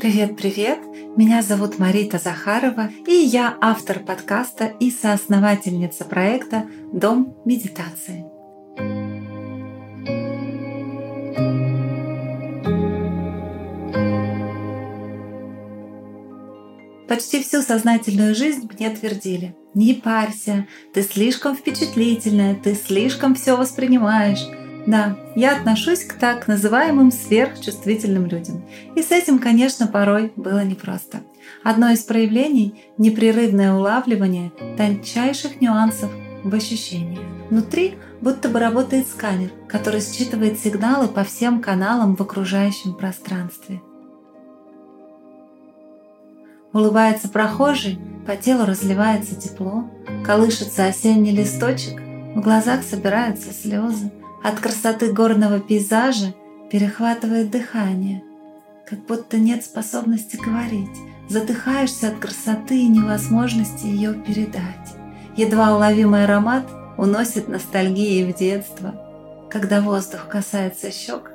Привет-привет! Меня зовут Марита Захарова, и я автор подкаста и соосновательница проекта «Дом медитации». Почти всю сознательную жизнь мне твердили «Не парься, ты слишком впечатлительная, ты слишком все воспринимаешь, да, я отношусь к так называемым сверхчувствительным людям. И с этим, конечно, порой было непросто. Одно из проявлений — непрерывное улавливание тончайших нюансов в ощущениях. Внутри будто бы работает сканер, который считывает сигналы по всем каналам в окружающем пространстве. Улыбается прохожий, по телу разливается тепло, колышется осенний листочек, в глазах собираются слезы, от красоты горного пейзажа перехватывает дыхание, как будто нет способности говорить. Задыхаешься от красоты и невозможности ее передать. Едва уловимый аромат уносит ностальгии в детство. Когда воздух касается щек,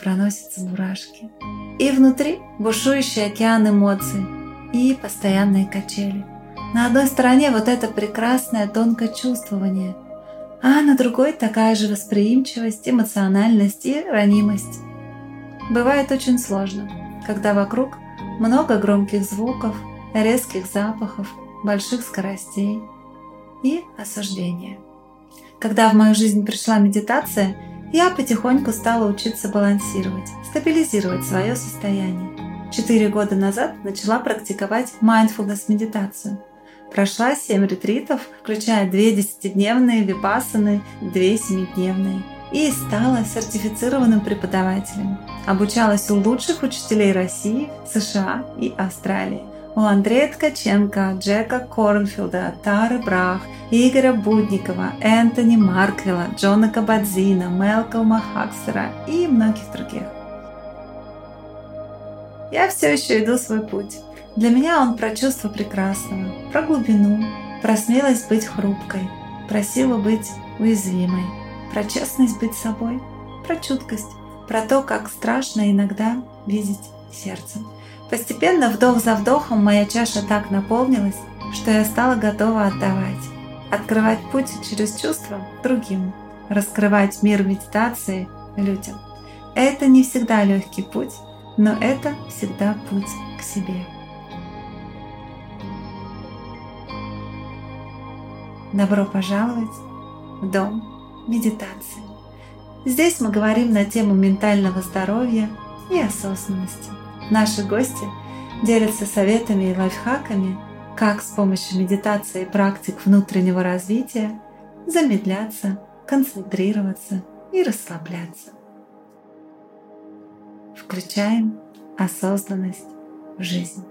проносятся мурашки. И внутри бушующий океан эмоций и постоянные качели. На одной стороне вот это прекрасное тонкое чувствование – а на другой такая же восприимчивость, эмоциональность и ранимость. Бывает очень сложно, когда вокруг много громких звуков, резких запахов, больших скоростей и осуждения. Когда в мою жизнь пришла медитация, я потихоньку стала учиться балансировать, стабилизировать свое состояние. Четыре года назад начала практиковать mindfulness медитацию – Прошла 7 ретритов, включая 2 десятидневные випассаны, 2 семидневные. И стала сертифицированным преподавателем. Обучалась у лучших учителей России, США и Австралии. У Андрея Ткаченко, Джека Корнфилда, Тары Брах, Игоря Будникова, Энтони Марквилла, Джона Кабадзина, Мелкома Хакстера и многих других. Я все еще иду свой путь. Для меня он про чувство прекрасного, про глубину, про смелость быть хрупкой, про силу быть уязвимой, про честность быть собой, про чуткость, про то, как страшно иногда видеть сердцем. Постепенно, вдох за вдохом, моя чаша так наполнилась, что я стала готова отдавать, открывать путь через чувства другим, раскрывать мир медитации людям. Это не всегда легкий путь, но это всегда путь к себе. Добро пожаловать в Дом медитации. Здесь мы говорим на тему ментального здоровья и осознанности. Наши гости делятся советами и лайфхаками, как с помощью медитации и практик внутреннего развития замедляться, концентрироваться и расслабляться. Включаем осознанность в жизнь.